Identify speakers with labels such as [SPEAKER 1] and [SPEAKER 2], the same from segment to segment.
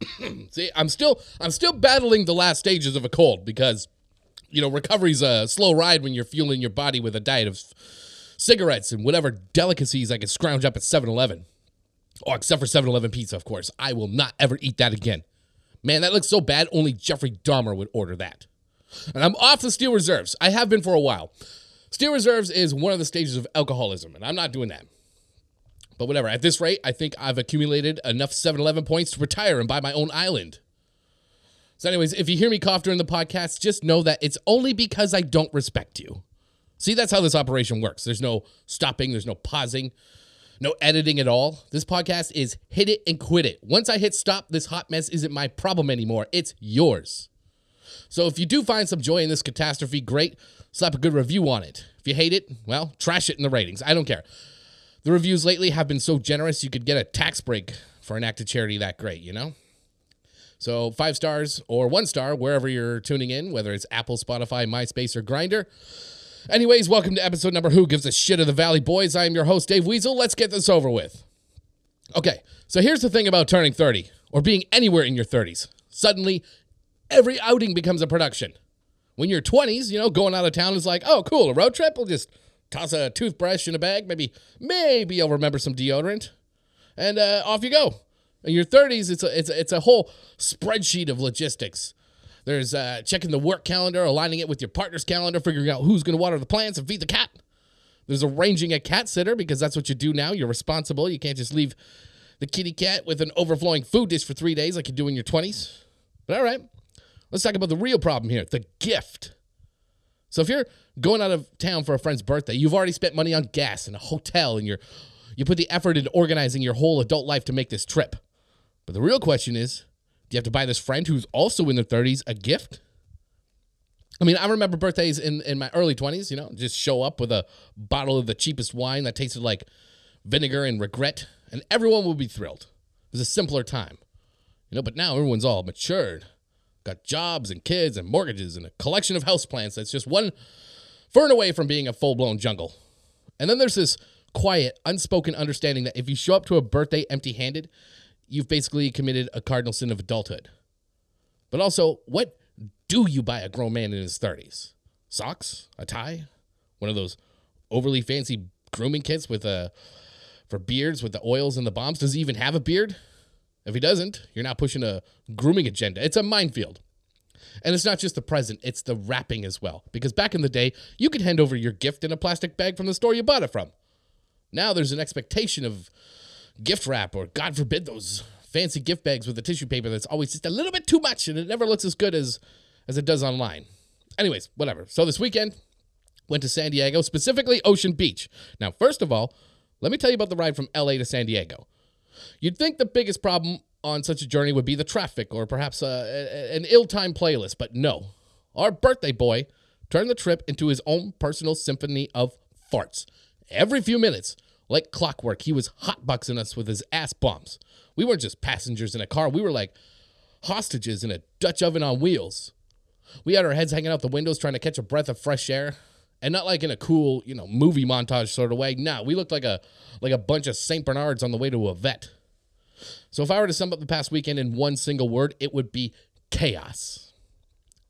[SPEAKER 1] See, I'm still I'm still battling the last stages of a cold because you know, recovery's a slow ride when you're fueling your body with a diet of cigarettes and whatever delicacies I can scrounge up at 7-Eleven. Oh, except for 7-Eleven pizza, of course. I will not ever eat that again. Man, that looks so bad, only Jeffrey Dahmer would order that. And I'm off the steel reserves. I have been for a while. Steel reserves is one of the stages of alcoholism, and I'm not doing that. But whatever. At this rate, I think I've accumulated enough 7 Eleven points to retire and buy my own island. So, anyways, if you hear me cough during the podcast, just know that it's only because I don't respect you. See, that's how this operation works. There's no stopping, there's no pausing, no editing at all. This podcast is hit it and quit it. Once I hit stop, this hot mess isn't my problem anymore. It's yours. So if you do find some joy in this catastrophe, great. Slap a good review on it. If you hate it, well, trash it in the ratings. I don't care. The reviews lately have been so generous you could get a tax break for an act of charity that great, you know? So five stars or one star wherever you're tuning in, whether it's Apple, Spotify, MySpace, or Grindr. Anyways, welcome to episode number Who Gives a Shit of the Valley Boys. I am your host, Dave Weasel. Let's get this over with. Okay, so here's the thing about turning 30 or being anywhere in your 30s. Suddenly, every outing becomes a production. When you're 20s, you know, going out of town is like, oh, cool, a road trip. We'll just toss a toothbrush in a bag. Maybe, maybe you'll remember some deodorant, and uh, off you go. In your 30s, it's a, it's a, it's a whole spreadsheet of logistics. There's uh, checking the work calendar, aligning it with your partner's calendar, figuring out who's going to water the plants and feed the cat. There's arranging a cat sitter because that's what you do now. You're responsible. You can't just leave the kitty cat with an overflowing food dish for three days like you do in your 20s. But all right, let's talk about the real problem here the gift. So if you're going out of town for a friend's birthday, you've already spent money on gas and a hotel, and you're you put the effort into organizing your whole adult life to make this trip. But the real question is, do you have to buy this friend who's also in their 30s a gift? I mean, I remember birthdays in, in my early 20s, you know, just show up with a bottle of the cheapest wine that tasted like vinegar and regret, and everyone would be thrilled. It was a simpler time, you know, but now everyone's all matured, got jobs and kids and mortgages and a collection of houseplants that's just one fern away from being a full blown jungle. And then there's this quiet, unspoken understanding that if you show up to a birthday empty handed, you've basically committed a cardinal sin of adulthood. But also, what do you buy a grown man in his 30s? Socks? A tie? One of those overly fancy grooming kits with a for beards with the oils and the bombs? Does he even have a beard? If he doesn't, you're not pushing a grooming agenda. It's a minefield. And it's not just the present, it's the wrapping as well. Because back in the day, you could hand over your gift in a plastic bag from the store you bought it from. Now there's an expectation of gift wrap, or God forbid, those fancy gift bags with the tissue paper that's always just a little bit too much and it never looks as good as, as it does online. Anyways, whatever. So this weekend, went to San Diego, specifically Ocean Beach. Now, first of all, let me tell you about the ride from LA to San Diego. You'd think the biggest problem on such a journey would be the traffic or perhaps uh, a, an ill timed playlist, but no. Our birthday boy turned the trip into his own personal symphony of farts. Every few minutes, like clockwork, he was hotboxing us with his ass bombs. We weren't just passengers in a car, we were like hostages in a Dutch oven on wheels. We had our heads hanging out the windows trying to catch a breath of fresh air. And not like in a cool, you know, movie montage sort of way. No, we looked like a like a bunch of St. Bernards on the way to a vet. So if I were to sum up the past weekend in one single word, it would be chaos.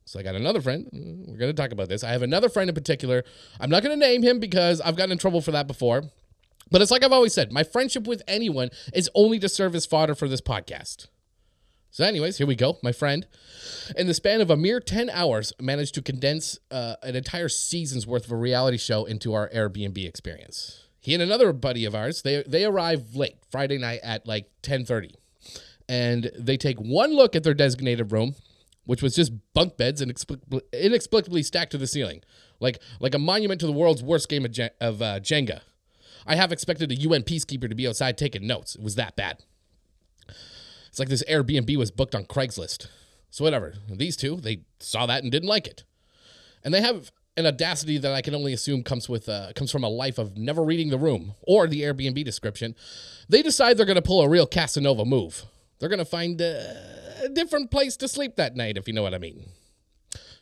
[SPEAKER 1] So I got another friend. Mm, we're going to talk about this. I have another friend in particular. I'm not going to name him because I've gotten in trouble for that before. But it's like I've always said, my friendship with anyone is only to serve as fodder for this podcast. So, anyways, here we go. My friend, in the span of a mere 10 hours, managed to condense uh, an entire season's worth of a reality show into our Airbnb experience. He and another buddy of ours, they, they arrive late, Friday night at like 10.30. And they take one look at their designated room, which was just bunk beds inexplicably, inexplicably stacked to the ceiling, like, like a monument to the world's worst game of, of uh, Jenga. I have expected a UN peacekeeper to be outside taking notes. It was that bad. It's like this Airbnb was booked on Craigslist. So whatever. These two, they saw that and didn't like it. And they have an audacity that I can only assume comes with uh, comes from a life of never reading the room or the Airbnb description. They decide they're going to pull a real Casanova move. They're going to find a different place to sleep that night, if you know what I mean.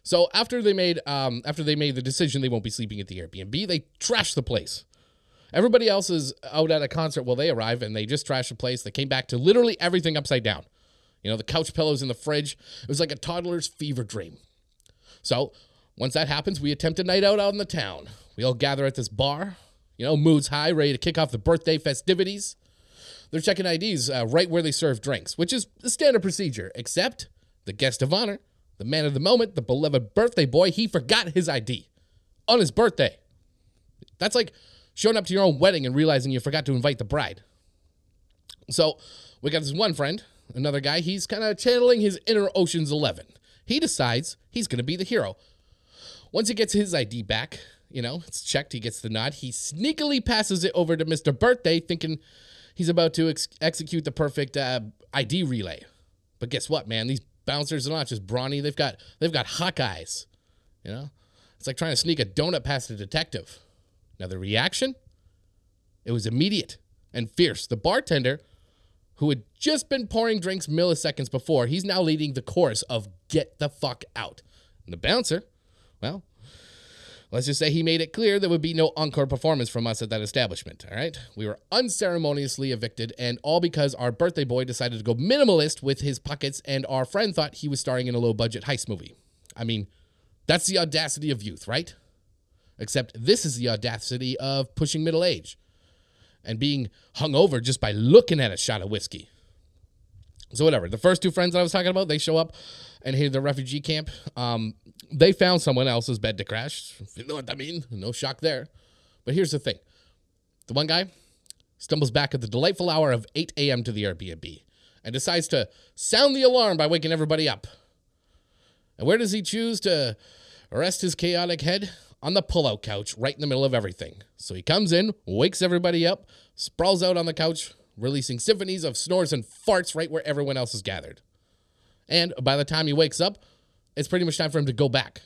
[SPEAKER 1] So after they made um, after they made the decision they won't be sleeping at the Airbnb, they trash the place. Everybody else is out at a concert while they arrive and they just trash the place. They came back to literally everything upside down. You know, the couch pillows in the fridge. It was like a toddler's fever dream. So once that happens, we attempt a night out out in the town. We all gather at this bar. You know, moods high, ready to kick off the birthday festivities. They're checking IDs uh, right where they serve drinks, which is the standard procedure, except the guest of honor, the man of the moment, the beloved birthday boy, he forgot his ID on his birthday. That's like showing up to your own wedding and realizing you forgot to invite the bride. So we got this one friend, another guy, he's kind of channeling his inner Ocean's 11. He decides he's going to be the hero. Once he gets his ID back, you know, it's checked, he gets the nod, he sneakily passes it over to Mr. Birthday, thinking he's about to ex- execute the perfect uh, ID relay. But guess what, man? These bouncers are not just brawny; they've got they've got hawk eyes. You know, it's like trying to sneak a donut past a detective. Now the reaction, it was immediate and fierce. The bartender, who had just been pouring drinks milliseconds before, he's now leading the chorus of "Get the fuck out." And the bouncer, well, let's just say he made it clear there would be no encore performance from us at that establishment. All right, we were unceremoniously evicted, and all because our birthday boy decided to go minimalist with his pockets, and our friend thought he was starring in a low-budget heist movie. I mean, that's the audacity of youth, right? Except this is the audacity of pushing middle age and being hungover just by looking at a shot of whiskey. So whatever. The first two friends that I was talking about, they show up and hit the refugee camp. Um, they found someone else's bed to crash. You know what I mean? No shock there. But here's the thing: the one guy stumbles back at the delightful hour of 8 a.m. to the Airbnb and decides to sound the alarm by waking everybody up. And where does he choose to rest his chaotic head? On the pullout couch, right in the middle of everything. So he comes in, wakes everybody up, sprawls out on the couch, releasing symphonies of snores and farts right where everyone else is gathered. And by the time he wakes up, it's pretty much time for him to go back,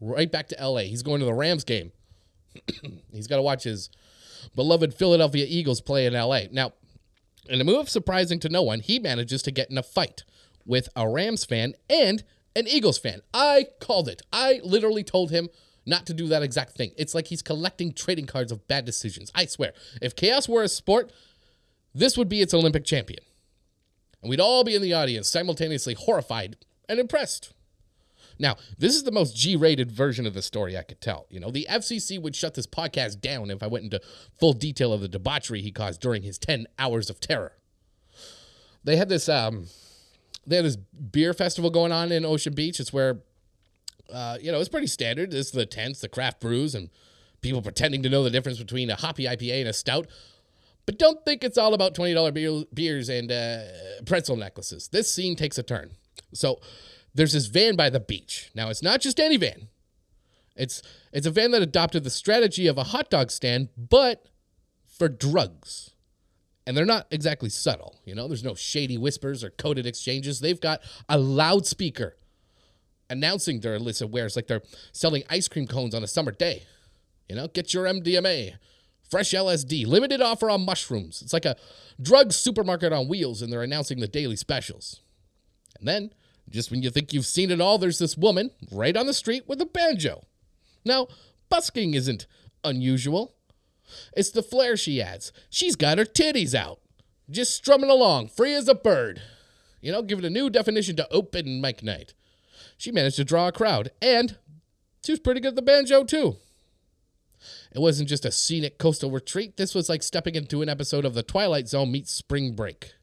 [SPEAKER 1] right back to LA. He's going to the Rams game. He's got to watch his beloved Philadelphia Eagles play in LA. Now, in a move surprising to no one, he manages to get in a fight with a Rams fan and an Eagles fan. I called it. I literally told him not to do that exact thing. It's like he's collecting trading cards of bad decisions. I swear. If chaos were a sport, this would be its Olympic champion. And we'd all be in the audience simultaneously horrified and impressed. Now, this is the most G rated version of the story I could tell. You know, the FCC would shut this podcast down if I went into full detail of the debauchery he caused during his 10 hours of terror. They had this, um, they had this beer festival going on in Ocean Beach. It's where uh, you know, it's pretty standard. It's the tents, the craft brews, and people pretending to know the difference between a hoppy IPA and a stout. But don't think it's all about $20 beer, beers and uh, pretzel necklaces. This scene takes a turn. So there's this van by the beach. Now, it's not just any van. It's it's a van that adopted the strategy of a hot dog stand, but for drugs. And they're not exactly subtle, you know. There's no shady whispers or coded exchanges. They've got a loudspeaker announcing their list of wares like they're selling ice cream cones on a summer day. You know, get your MDMA, fresh LSD, limited offer on mushrooms. It's like a drug supermarket on wheels, and they're announcing the daily specials. And then, just when you think you've seen it all, there's this woman right on the street with a banjo. Now, busking isn't unusual. It's the flair she adds. She's got her titties out, just strumming along, free as a bird. You know, give it a new definition to open mic night she managed to draw a crowd, and she was pretty good at the banjo, too. It wasn't just a scenic coastal retreat, this was like stepping into an episode of The Twilight Zone meets Spring Break.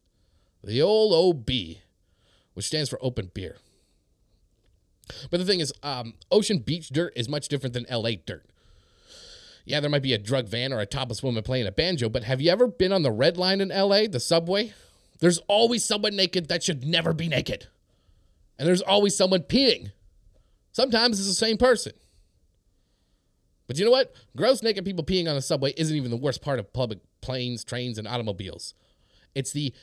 [SPEAKER 1] The old OB, which stands for open beer. But the thing is, um, ocean beach dirt is much different than LA dirt. Yeah, there might be a drug van or a topless woman playing a banjo, but have you ever been on the red line in LA, the subway? There's always someone naked that should never be naked and there's always someone peeing. Sometimes it's the same person. But you know what? Gross naked people peeing on a subway isn't even the worst part of public planes, trains, and automobiles. It's the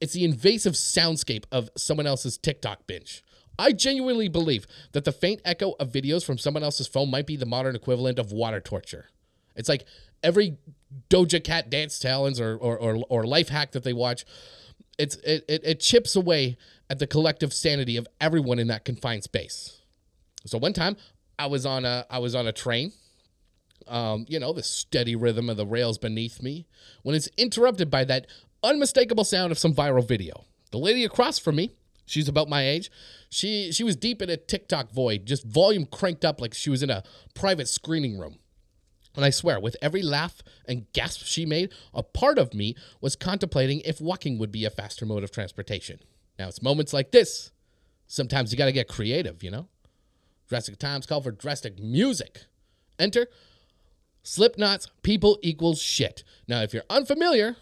[SPEAKER 1] it's the invasive soundscape of someone else's TikTok binge. I genuinely believe that the faint echo of videos from someone else's phone might be the modern equivalent of water torture. It's like every Doja Cat dance challenge or, or, or, or life hack that they watch, it's, it, it, it chips away at the collective sanity of everyone in that confined space. So one time I was on a I was on a train. Um, you know, the steady rhythm of the rails beneath me, when it's interrupted by that unmistakable sound of some viral video. The lady across from me, She's about my age. She she was deep in a TikTok void, just volume cranked up like she was in a private screening room. And I swear, with every laugh and gasp she made, a part of me was contemplating if walking would be a faster mode of transportation. Now, it's moments like this. Sometimes you got to get creative, you know? Drastic times call for drastic music. Enter Slipknot's People Equals Shit. Now, if you're unfamiliar,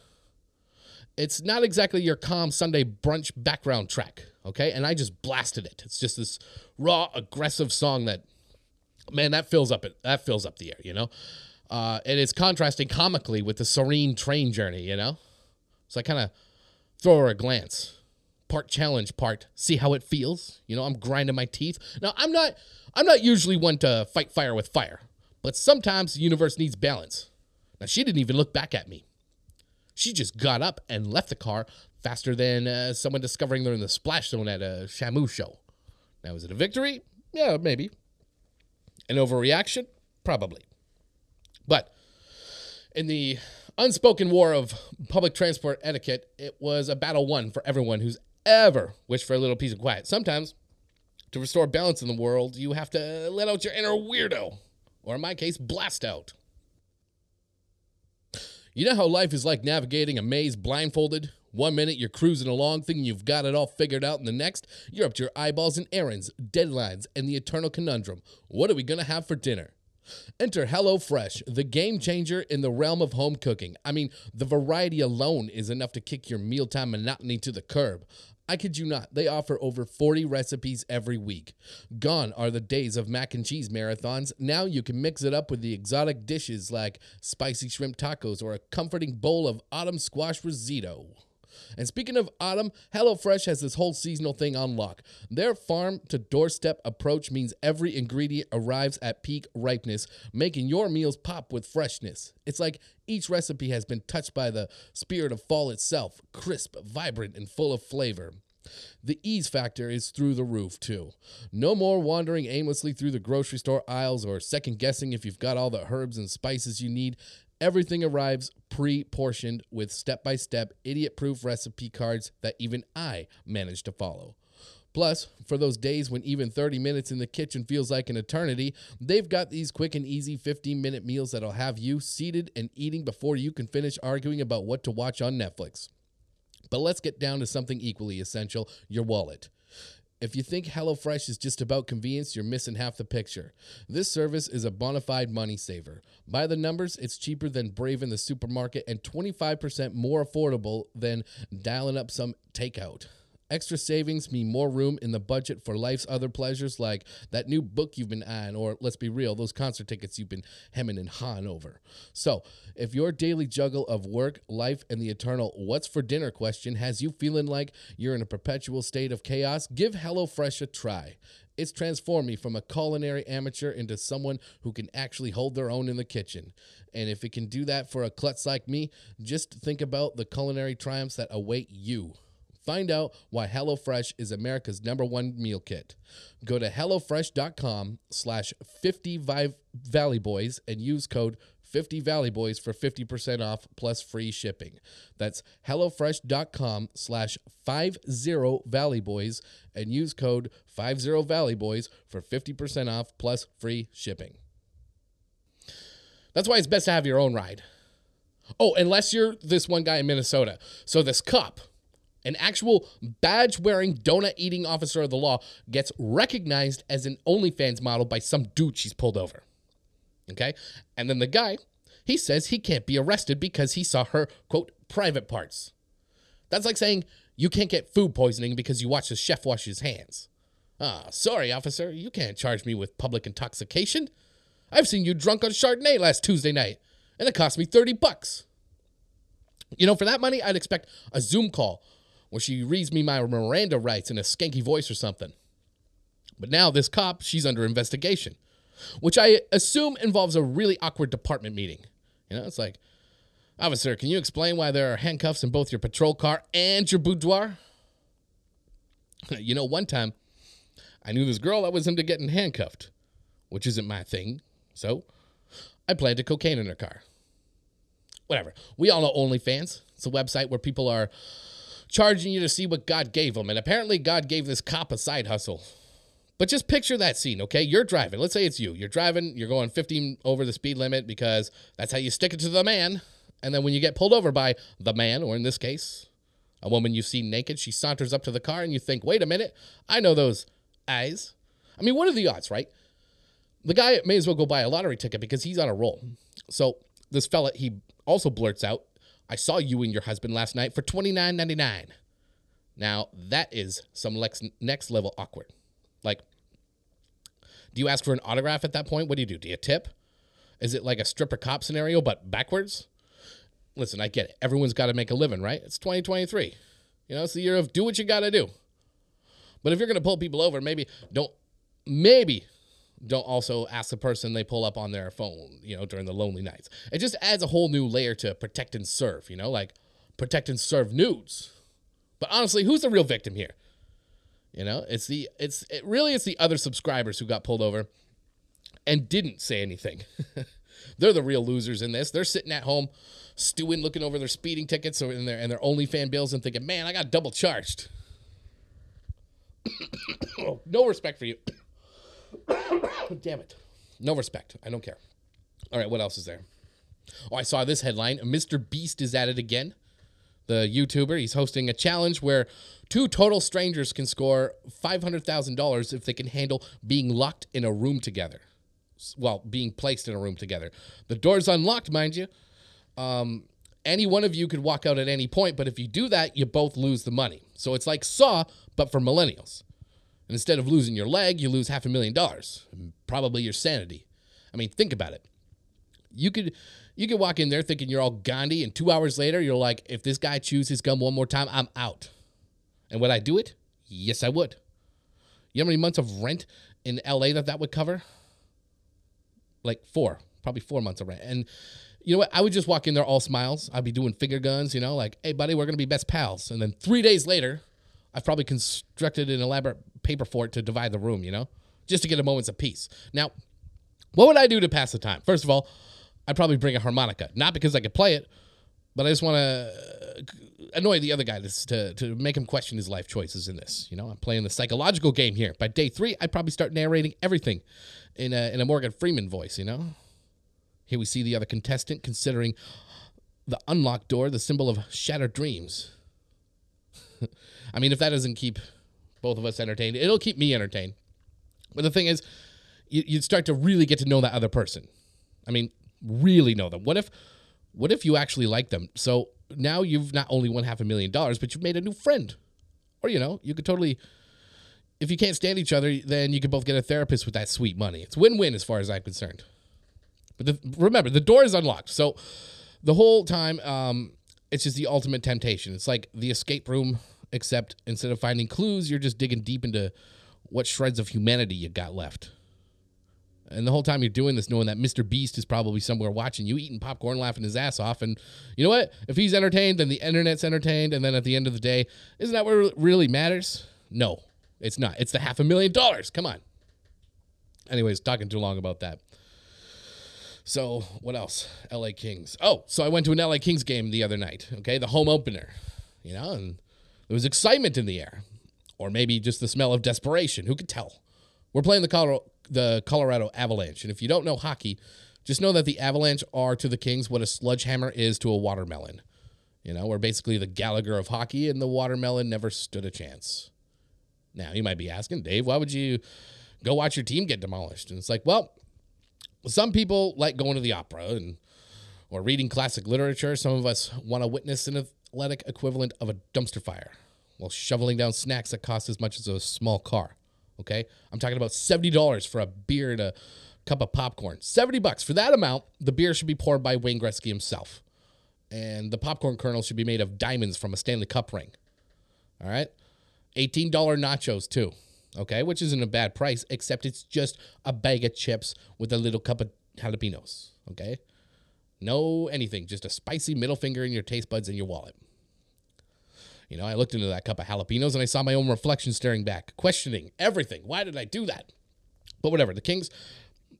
[SPEAKER 1] it's not exactly your calm Sunday brunch background track, okay? And I just blasted it. It's just this raw, aggressive song that, man, that fills up it. That fills up the air, you know. Uh, and it's contrasting comically with the serene train journey, you know. So I kind of throw her a glance. Part challenge, part see how it feels. You know, I'm grinding my teeth. Now I'm not. I'm not usually one to fight fire with fire, but sometimes the universe needs balance. Now she didn't even look back at me. She just got up and left the car faster than uh, someone discovering they're in the splash zone at a Shamu show. Now, is it a victory? Yeah, maybe. An overreaction? Probably. But in the unspoken war of public transport etiquette, it was a battle won for everyone who's ever wish for a little peace and quiet. Sometimes, to restore balance in the world, you have to let out your inner weirdo, or in my case, blast out. You know how life is like navigating a maze blindfolded? One minute you're cruising along thinking you've got it all figured out, and the next you're up to your eyeballs in errands, deadlines, and the eternal conundrum. What are we going to have for dinner? Enter HelloFresh, the game changer in the realm of home cooking. I mean, the variety alone is enough to kick your mealtime monotony to the curb. I kid you not, they offer over 40 recipes every week. Gone are the days of mac and cheese marathons. Now you can mix it up with the exotic dishes like spicy shrimp tacos or a comforting bowl of autumn squash risotto. And speaking of autumn, HelloFresh has this whole seasonal thing on lock. Their farm to doorstep approach means every ingredient arrives at peak ripeness, making your meals pop with freshness. It's like each recipe has been touched by the spirit of fall itself, crisp, vibrant, and full of flavor. The ease factor is through the roof, too. No more wandering aimlessly through the grocery store aisles or second guessing if you've got all the herbs and spices you need. Everything arrives pre portioned with step by step, idiot proof recipe cards that even I manage to follow. Plus, for those days when even 30 minutes in the kitchen feels like an eternity, they've got these quick and easy 15 minute meals that'll have you seated and eating before you can finish arguing about what to watch on Netflix. But let's get down to something equally essential your wallet. If you think HelloFresh is just about convenience, you're missing half the picture. This service is a bona fide money saver. By the numbers, it's cheaper than braving the supermarket and 25% more affordable than dialing up some takeout. Extra savings mean more room in the budget for life's other pleasures like that new book you've been eyeing, or let's be real, those concert tickets you've been hemming and hawing over. So, if your daily juggle of work, life, and the eternal what's for dinner question has you feeling like you're in a perpetual state of chaos, give HelloFresh a try. It's transformed me from a culinary amateur into someone who can actually hold their own in the kitchen. And if it can do that for a klutz like me, just think about the culinary triumphs that await you. Find out why HelloFresh is America's number one meal kit. Go to HelloFresh.com slash 50 Valley Boys and use code 50 Valley Boys for 50% off plus free shipping. That's HelloFresh.com slash 50 Valley Boys and use code 50 Valley Boys for 50% off plus free shipping. That's why it's best to have your own ride. Oh, unless you're this one guy in Minnesota. So this cup an actual badge wearing, donut eating officer of the law gets recognized as an OnlyFans model by some dude she's pulled over. Okay? And then the guy, he says he can't be arrested because he saw her, quote, private parts. That's like saying you can't get food poisoning because you watch the chef wash his hands. Ah, sorry, officer, you can't charge me with public intoxication. I've seen you drunk on Chardonnay last Tuesday night, and it cost me 30 bucks. You know, for that money, I'd expect a Zoom call where she reads me my Miranda rights in a skanky voice or something. But now this cop, she's under investigation, which I assume involves a really awkward department meeting. You know, it's like, officer, can you explain why there are handcuffs in both your patrol car and your boudoir? you know, one time I knew this girl that was into getting handcuffed, which isn't my thing. So I planted cocaine in her car. Whatever. We all know OnlyFans. It's a website where people are charging you to see what God gave him. And apparently, God gave this cop a side hustle. But just picture that scene, okay? You're driving. Let's say it's you. You're driving, you're going 15 over the speed limit because that's how you stick it to the man. And then when you get pulled over by the man, or in this case, a woman you see naked, she saunters up to the car and you think, wait a minute, I know those eyes. I mean, what are the odds, right? The guy may as well go buy a lottery ticket because he's on a roll. So this fella, he also blurts out, I saw you and your husband last night for $29.99. Now, that is some lex- next level awkward. Like, do you ask for an autograph at that point? What do you do? Do you tip? Is it like a stripper cop scenario, but backwards? Listen, I get it. Everyone's got to make a living, right? It's 2023. You know, it's the year of do what you got to do. But if you're going to pull people over, maybe don't, maybe don't also ask the person they pull up on their phone, you know, during the lonely nights. It just adds a whole new layer to protect and serve, you know, like protect and serve nudes. But honestly, who's the real victim here? You know, it's the it's it really it's the other subscribers who got pulled over and didn't say anything. They're the real losers in this. They're sitting at home stewing, looking over their speeding tickets and their and their OnlyFan bills and thinking, "Man, I got double charged." no respect for you. Damn it. No respect. I don't care. All right, what else is there? Oh, I saw this headline. Mr. Beast is at it again. The YouTuber, he's hosting a challenge where two total strangers can score $500,000 if they can handle being locked in a room together. Well, being placed in a room together. The door's unlocked, mind you. Um, any one of you could walk out at any point, but if you do that, you both lose the money. So it's like Saw, but for millennials. And instead of losing your leg, you lose half a million dollars, probably your sanity. I mean, think about it. You could you could walk in there thinking you're all Gandhi, and two hours later, you're like, if this guy chews his gum one more time, I'm out. And would I do it? Yes, I would. You know how many months of rent in LA that that would cover? Like four, probably four months of rent. And you know what? I would just walk in there all smiles. I'd be doing finger guns, you know, like, hey, buddy, we're going to be best pals. And then three days later, I've probably constructed an elaborate paper fort to divide the room, you know, just to get a moment's of peace. Now, what would I do to pass the time? First of all, I'd probably bring a harmonica, not because I could play it, but I just want to uh, annoy the other guy to, to make him question his life choices in this. You know, I'm playing the psychological game here. By day three, I'd probably start narrating everything in a, in a Morgan Freeman voice, you know? Here we see the other contestant considering the unlocked door the symbol of shattered dreams. I mean, if that doesn't keep both of us entertained, it'll keep me entertained. But the thing is, you, would start to really get to know that other person. I mean, really know them. What if, what if you actually like them? So now you've not only won half a million dollars, but you've made a new friend. Or you know, you could totally. If you can't stand each other, then you could both get a therapist with that sweet money. It's win-win as far as I'm concerned. But the, remember, the door is unlocked, so the whole time, um, it's just the ultimate temptation. It's like the escape room, except instead of finding clues, you're just digging deep into what shreds of humanity you got left. And the whole time you're doing this, knowing that Mr. Beast is probably somewhere watching you, eating popcorn, laughing his ass off. And you know what? If he's entertained, then the internet's entertained. And then at the end of the day, isn't that what really matters? No, it's not. It's the half a million dollars. Come on. Anyways, talking too long about that. So, what else? LA Kings. Oh, so I went to an LA Kings game the other night, okay? The home opener, you know, and there was excitement in the air. Or maybe just the smell of desperation. Who could tell? We're playing the Colorado, the Colorado Avalanche. And if you don't know hockey, just know that the Avalanche are to the Kings what a sledgehammer is to a watermelon. You know, we're basically the Gallagher of hockey, and the watermelon never stood a chance. Now, you might be asking, Dave, why would you go watch your team get demolished? And it's like, well, some people like going to the opera and or reading classic literature. Some of us want to witness an athletic equivalent of a dumpster fire while shoveling down snacks that cost as much as a small car. Okay, I'm talking about seventy dollars for a beer and a cup of popcorn. Seventy bucks for that amount. The beer should be poured by Wayne Gretzky himself, and the popcorn kernel should be made of diamonds from a Stanley Cup ring. All right, eighteen dollar nachos too. Okay, which isn't a bad price, except it's just a bag of chips with a little cup of jalapenos. Okay, no anything, just a spicy middle finger in your taste buds and your wallet. You know, I looked into that cup of jalapenos and I saw my own reflection staring back, questioning everything. Why did I do that? But whatever. The Kings,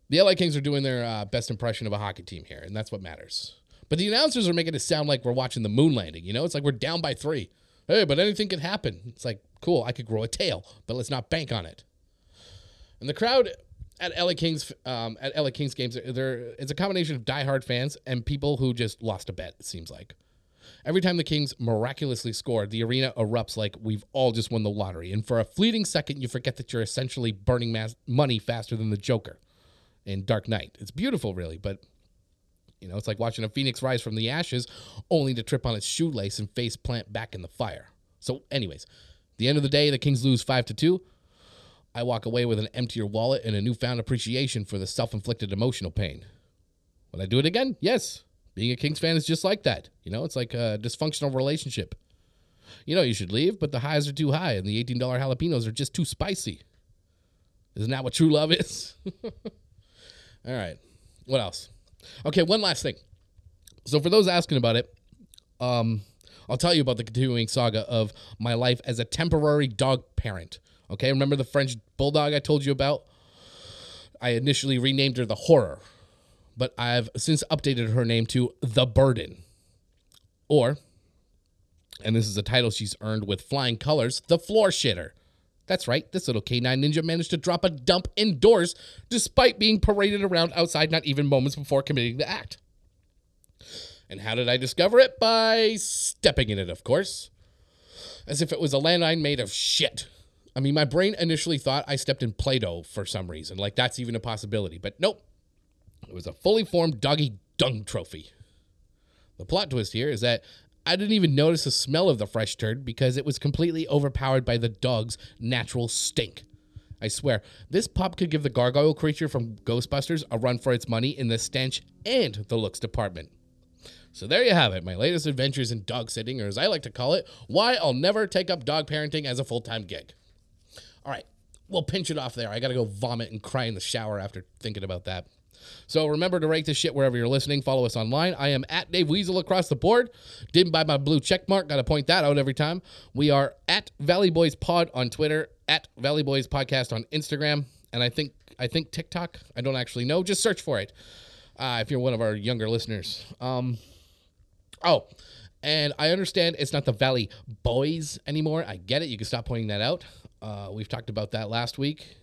[SPEAKER 1] the LA Kings are doing their uh, best impression of a hockey team here, and that's what matters. But the announcers are making it sound like we're watching the moon landing. You know, it's like we're down by three. Hey, but anything could happen. It's like, cool, I could grow a tail, but let's not bank on it. And the crowd at LA Kings um, at LA Kings games, there it's a combination of diehard fans and people who just lost a bet. It seems like every time the Kings miraculously score, the arena erupts like we've all just won the lottery. And for a fleeting second, you forget that you're essentially burning mass- money faster than the Joker in Dark Knight. It's beautiful, really, but you know, it's like watching a phoenix rise from the ashes, only to trip on its shoelace and face plant back in the fire. So, anyways, the end of the day, the Kings lose five to two. I walk away with an emptier wallet and a newfound appreciation for the self inflicted emotional pain. Would I do it again? Yes. Being a Kings fan is just like that. You know, it's like a dysfunctional relationship. You know, you should leave, but the highs are too high and the $18 jalapenos are just too spicy. Isn't that what true love is? All right. What else? Okay, one last thing. So, for those asking about it, um, I'll tell you about the continuing saga of my life as a temporary dog parent. Okay, remember the French bulldog I told you about? I initially renamed her the Horror, but I've since updated her name to the Burden. Or, and this is a title she's earned with flying colors, the Floor Shitter. That's right, this little canine ninja managed to drop a dump indoors despite being paraded around outside not even moments before committing the act. And how did I discover it? By stepping in it, of course. As if it was a landmine made of shit. I mean, my brain initially thought I stepped in Play Doh for some reason. Like, that's even a possibility. But nope. It was a fully formed doggy dung trophy. The plot twist here is that I didn't even notice the smell of the fresh turd because it was completely overpowered by the dog's natural stink. I swear, this pup could give the gargoyle creature from Ghostbusters a run for its money in the stench and the looks department. So there you have it, my latest adventures in dog sitting, or as I like to call it, why I'll never take up dog parenting as a full time gig. All right, we'll pinch it off there. I gotta go vomit and cry in the shower after thinking about that. So remember to rate this shit wherever you're listening. Follow us online. I am at Dave Weasel across the board. Didn't buy my blue check mark. Got to point that out every time. We are at Valley Boys Pod on Twitter, at Valley Boys Podcast on Instagram, and I think I think TikTok. I don't actually know. Just search for it uh, if you're one of our younger listeners. Um, oh, and I understand it's not the Valley Boys anymore. I get it. You can stop pointing that out. Uh, we've talked about that last week.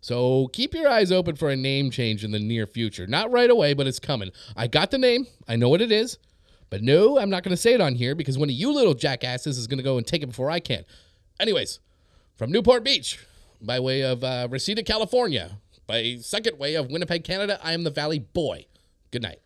[SPEAKER 1] So keep your eyes open for a name change in the near future. Not right away, but it's coming. I got the name, I know what it is, but no, I'm not going to say it on here because one of you little jackasses is going to go and take it before I can. Anyways, from Newport Beach, by way of uh, Reseda, California, by second way of Winnipeg, Canada, I am the Valley Boy. Good night.